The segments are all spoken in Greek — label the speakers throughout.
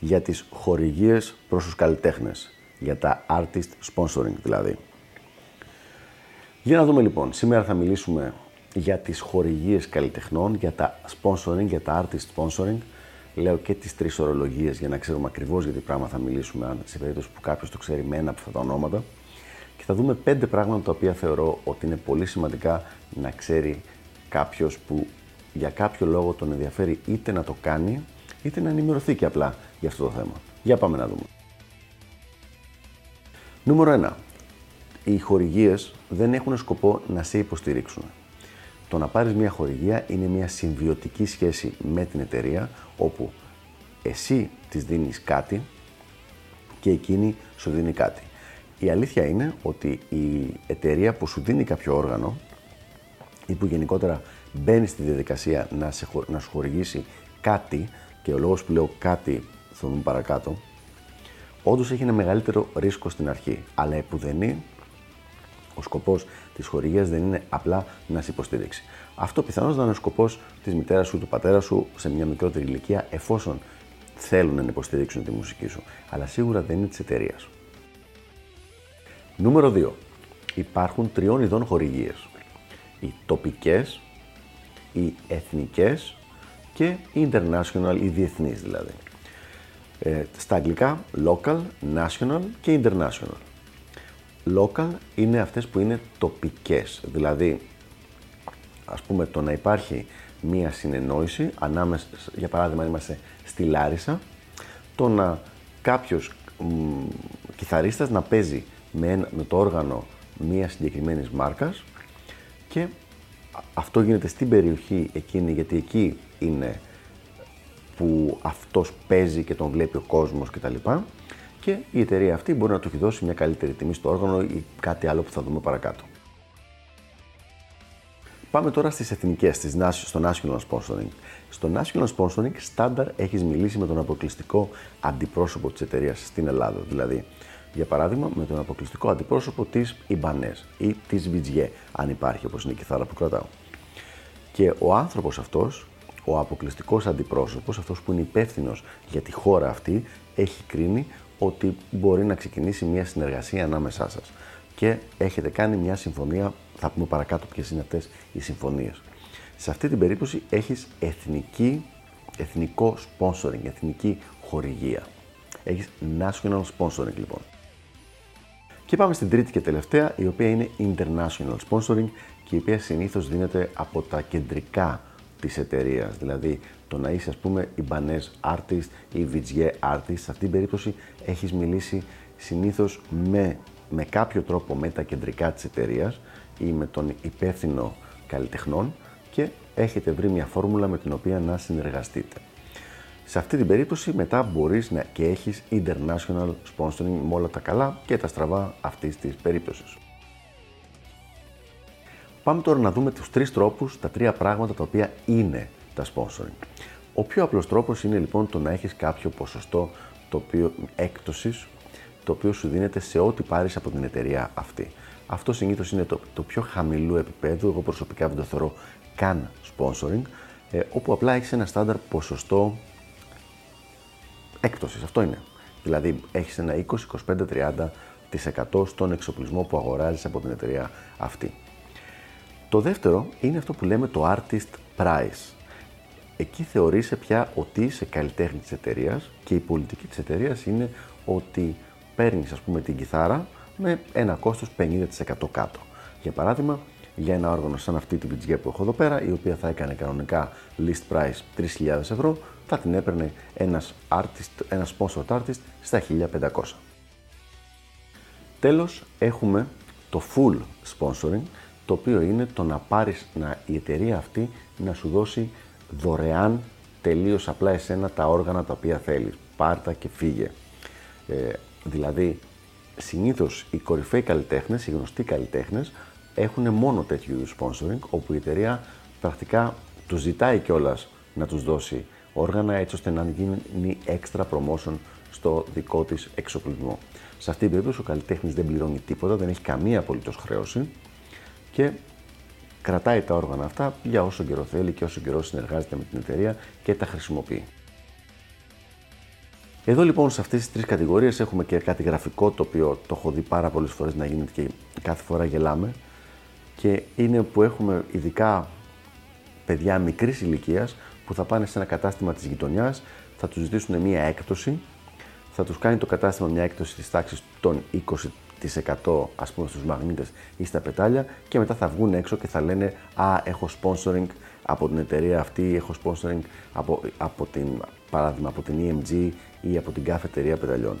Speaker 1: για τις χορηγίες προς τους καλλιτέχνες, για τα artist sponsoring δηλαδή. Για να δούμε λοιπόν, σήμερα θα μιλήσουμε για τις χορηγίες καλλιτεχνών, για τα sponsoring, για τα artist sponsoring. Λέω και τις τρεις ορολογίες για να ξέρουμε ακριβώς για τι πράγμα θα μιλήσουμε, αν σε περίπτωση που κάποιος το ξέρει με ένα από αυτά τα ονόματα. Και θα δούμε πέντε πράγματα τα οποία θεωρώ ότι είναι πολύ σημαντικά να ξέρει κάποιος που για κάποιο λόγο τον ενδιαφέρει είτε να το κάνει, είτε να ενημερωθεί και απλά για αυτό το θέμα. Για πάμε να δούμε. Νούμερο 1. Οι χορηγίες δεν έχουν σκοπό να σε υποστηρίξουν. Το να πάρεις μια χορηγία είναι μια συμβιωτική σχέση με την εταιρεία όπου εσύ της δίνεις κάτι και εκείνη σου δίνει κάτι. Η αλήθεια είναι ότι η εταιρεία που σου δίνει κάποιο όργανο ή που γενικότερα μπαίνει στη διαδικασία να, σε, να σου χορηγήσει κάτι και ο λόγος που λέω κάτι θα δούμε παρακάτω, όντως έχει ένα μεγαλύτερο ρίσκο στην αρχή. Αλλά επουδενή ο σκοπός της χορηγίας δεν είναι απλά να σε υποστηρίξει. Αυτό πιθανώς να είναι ο σκοπός της μητέρας σου, του πατέρα σου σε μια μικρότερη ηλικία, εφόσον θέλουν να υποστηρίξουν τη μουσική σου. Αλλά σίγουρα δεν είναι της εταιρείας. Νούμερο 2. Υπάρχουν τριών ειδών χορηγίες. Οι τοπικές, οι εθνικές και οι international, οι διεθνείς δηλαδή. Ε, στα αγγλικά local, national και international. Local είναι αυτές που είναι τοπικές, δηλαδή ας πούμε το να υπάρχει μία συνεννόηση ανάμεσα, για παράδειγμα είμαστε στη Λάρισα, το να κάποιος μ, κιθαρίστας να παίζει με, με το όργανο μία συγκεκριμένης μάρκας και αυτό γίνεται στην περιοχή εκείνη γιατί εκεί είναι που αυτός παίζει και τον βλέπει ο κόσμος κτλ. Και η εταιρεία αυτή μπορεί να του έχει δώσει μια καλύτερη τιμή στο όργανο ή κάτι άλλο που θα δούμε παρακάτω. Πάμε τώρα στις εθνικές, στο National Sponsoring. Στο National Sponsoring, στάνταρ έχεις μιλήσει με τον αποκλειστικό αντιπρόσωπο της εταιρείας στην Ελλάδα. Δηλαδή, για παράδειγμα, με τον αποκλειστικό αντιπρόσωπο της Ibanez ή της Vigier, αν υπάρχει, όπως είναι η κιθάρα που κρατάω. Και ο άνθρωπος αυτός ο αποκλειστικός αντιπρόσωπος, αυτός που είναι υπεύθυνο για τη χώρα αυτή, έχει κρίνει ότι μπορεί να ξεκινήσει μια συνεργασία ανάμεσά σας. Και έχετε κάνει μια συμφωνία, θα πούμε παρακάτω ποιες είναι αυτές οι συμφωνίες. Σε αυτή την περίπτωση έχεις εθνική, εθνικό sponsoring, εθνική χορηγία. Έχεις national sponsoring λοιπόν. Και πάμε στην τρίτη και τελευταία, η οποία είναι international sponsoring και η οποία συνήθως δίνεται από τα κεντρικά της εταιρείας. Δηλαδή το να είσαι ας πούμε Ibanez artist ή Vigier artist, σε αυτήν την περίπτωση έχεις μιλήσει συνήθως με, με κάποιο τρόπο με τα κεντρικά της εταιρείας ή με τον υπεύθυνο καλλιτεχνών και έχετε βρει μια φόρμουλα με την οποία να συνεργαστείτε. Σε αυτή την περίπτωση μετά μπορείς να και έχεις international sponsoring με όλα τα καλά και τα στραβά αυτής της περίπτωσης. Πάμε τώρα να δούμε τους τρεις τρόπους, τα τρία πράγματα τα οποία είναι τα sponsoring. Ο πιο απλός τρόπος είναι λοιπόν το να έχεις κάποιο ποσοστό το οποίο, έκπτωσης το οποίο σου δίνεται σε ό,τι πάρεις από την εταιρεία αυτή. Αυτό συνήθως είναι το, το πιο χαμηλού επίπεδου, εγώ προσωπικά δεν το θεωρώ καν sponsoring, ε, όπου απλά έχεις ένα στάνταρ ποσοστό έκπτωσης, αυτό είναι. Δηλαδή έχεις ένα 20, 25, 30% στον εξοπλισμό που αγοράζεις από την εταιρεία αυτή. Το δεύτερο είναι αυτό που λέμε το artist price. Εκεί θεωρείσαι πια ότι είσαι καλλιτέχνη της εταιρείας και η πολιτική της εταιρείας είναι ότι παίρνεις ας πούμε την κιθάρα με ένα κόστος 50% κάτω. Για παράδειγμα, για ένα όργανο σαν αυτή τη VGA που έχω εδώ πέρα, η οποία θα έκανε κανονικά list price 3.000 ευρώ, θα την έπαιρνε ένας, artist, ένας sponsored artist στα 1.500. Τέλος, έχουμε το full sponsoring, το οποίο είναι το να πάρεις να, η εταιρεία αυτή να σου δώσει δωρεάν τελείως απλά εσένα τα όργανα τα οποία θέλεις. πάρτα και φύγε. Ε, δηλαδή, συνήθως οι κορυφαίοι καλλιτέχνες, οι γνωστοί καλλιτέχνες, έχουν μόνο τέτοιου είδους sponsoring, όπου η εταιρεία πρακτικά τους ζητάει κιόλας να τους δώσει όργανα έτσι ώστε να γίνει extra promotion στο δικό της εξοπλισμό. Σε αυτή την περίπτωση ο καλλιτέχνης δεν πληρώνει τίποτα, δεν έχει καμία απολύτως χρέωση και κρατάει τα όργανα αυτά για όσο καιρό θέλει και όσο καιρό συνεργάζεται με την εταιρεία και τα χρησιμοποιεί. Εδώ λοιπόν σε αυτές τις τρεις κατηγορίες έχουμε και κάτι γραφικό το οποίο το έχω δει πάρα πολλές φορές να γίνεται και κάθε φορά γελάμε και είναι που έχουμε ειδικά παιδιά μικρής ηλικίας που θα πάνε σε ένα κατάστημα της γειτονιάς, θα τους ζητήσουν μία έκπτωση, θα τους κάνει το κατάστημα μια έκπτωση της τάξης των 20% ας πούμε στους μαγνήτες ή στα πετάλια και μετά θα βγουν έξω και θα λένε «Α, έχω sponsoring από την εταιρεία αυτή, έχω sponsoring από, από την, παράδειγμα, από την EMG ή από την κάθε εταιρεία πεταλιών».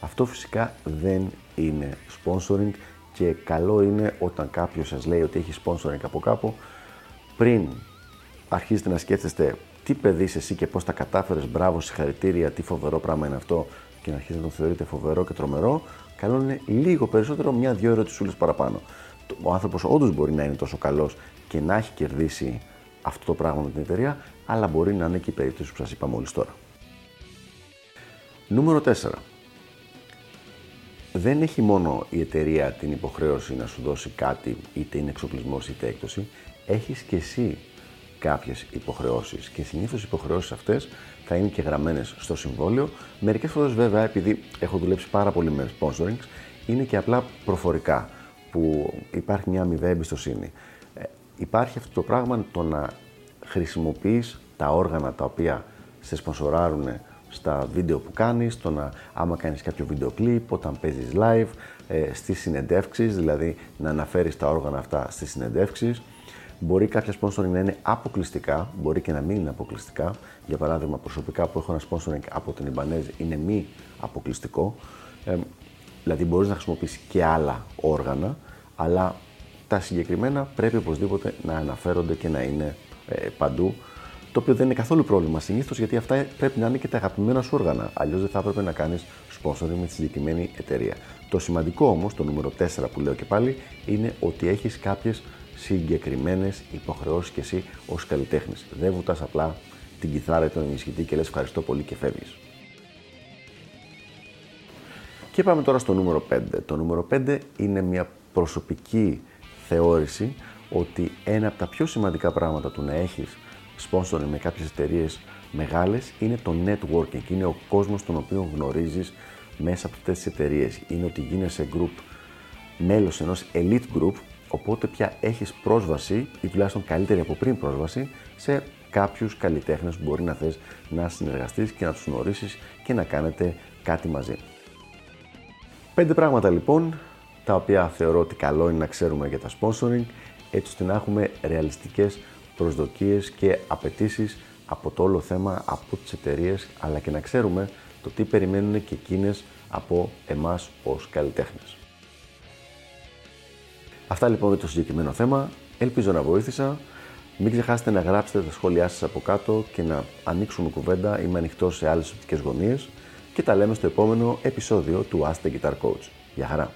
Speaker 1: Αυτό φυσικά δεν είναι sponsoring και καλό είναι όταν κάποιος σας λέει ότι έχει sponsoring από κάπου πριν αρχίζετε να σκέφτεστε τι παιδί είσαι εσύ και πώς τα κατάφερες, μπράβο, συγχαρητήρια, τι φοβερό πράγμα είναι αυτό και να αρχίσετε να το θεωρείτε φοβερό και τρομερό, καλό είναι λίγο περισσότερο, μια-δυο ερωτησούλες παραπάνω. Ο άνθρωπος όντως μπορεί να είναι τόσο καλός και να έχει κερδίσει αυτό το πράγμα με την εταιρεία, αλλά μπορεί να είναι και η περίπτωση που σας είπα μόλις τώρα. Νούμερο 4. Δεν έχει μόνο η εταιρεία την υποχρέωση να σου δώσει κάτι, είτε είναι εξοπλισμός είτε έκπτωση, έχεις και εσύ κάποιες υποχρεώσεις και συνήθως οι υποχρεώσεις αυτές θα είναι και γραμμένες στο συμβόλαιο. Μερικές φορές βέβαια, επειδή έχω δουλέψει πάρα πολύ με sponsoring, είναι και απλά προφορικά που υπάρχει μια αμοιβαία εμπιστοσύνη. Ε, υπάρχει αυτό το πράγμα το να χρησιμοποιείς τα όργανα τα οποία σε σπονσοράρουν στα βίντεο που κάνεις, το να άμα κάνεις κάποιο βίντεο κλιπ, όταν παίζεις live, ε, στις συνεντεύξεις, δηλαδή να αναφέρεις τα όργανα αυτά στις συνεντεύξεις, Μπορεί κάποια sponsoring να είναι αποκλειστικά, μπορεί και να μην είναι αποκλειστικά. Για παράδειγμα, προσωπικά που έχω ένα sponsoring από την Ιμπανέζ είναι μη αποκλειστικό. Ε, δηλαδή, μπορείς να χρησιμοποιήσεις και άλλα όργανα, αλλά τα συγκεκριμένα πρέπει οπωσδήποτε να αναφέρονται και να είναι ε, παντού. Το οποίο δεν είναι καθόλου πρόβλημα συνήθως γιατί αυτά πρέπει να είναι και τα αγαπημένα σου όργανα. Αλλιώς δεν θα έπρεπε να κάνεις sponsoring με τη συγκεκριμένη εταιρεία. Το σημαντικό όμως, το νούμερο 4 που λέω και πάλι, είναι ότι έχεις κάποιες συγκεκριμένες υποχρεώσεις και εσύ ως καλλιτέχνης. Δεν βουτάς απλά την κιθάρα ή τον ενισχυτή και λες ευχαριστώ πολύ και φεύγεις. Και πάμε τώρα στο νούμερο 5. Το νούμερο 5 είναι μια προσωπική θεώρηση ότι ένα από τα πιο σημαντικά πράγματα του να έχεις sponsor με κάποιες εταιρείες μεγάλες είναι το networking, είναι ο κόσμος τον οποίο γνωρίζεις μέσα από αυτές τις εταιρείες. Είναι ότι γίνεσαι group, μέλος ενός elite group Οπότε πια έχεις πρόσβαση ή τουλάχιστον καλύτερη από πριν πρόσβαση σε κάποιους καλλιτέχνες που μπορεί να θες να συνεργαστείς και να τους γνωρίσεις και να κάνετε κάτι μαζί. Πέντε πράγματα λοιπόν, τα οποία θεωρώ ότι καλό είναι να ξέρουμε για τα sponsoring, έτσι ώστε να έχουμε ρεαλιστικές προσδοκίες και απαιτήσεις από το όλο θέμα, από τις εταιρείες, αλλά και να ξέρουμε το τι περιμένουν και εκείνες από εμάς ως καλλιτέχνες. Αυτά λοιπόν για το συγκεκριμένο θέμα. Ελπίζω να βοήθησα. Μην ξεχάσετε να γράψετε τα σχόλιά σας από κάτω και να ανοίξουμε κουβέντα. Είμαι ανοιχτό σε άλλες οπτικές γωνίες και τα λέμε στο επόμενο επεισόδιο του Ask the Guitar Coach. Γεια χαρά!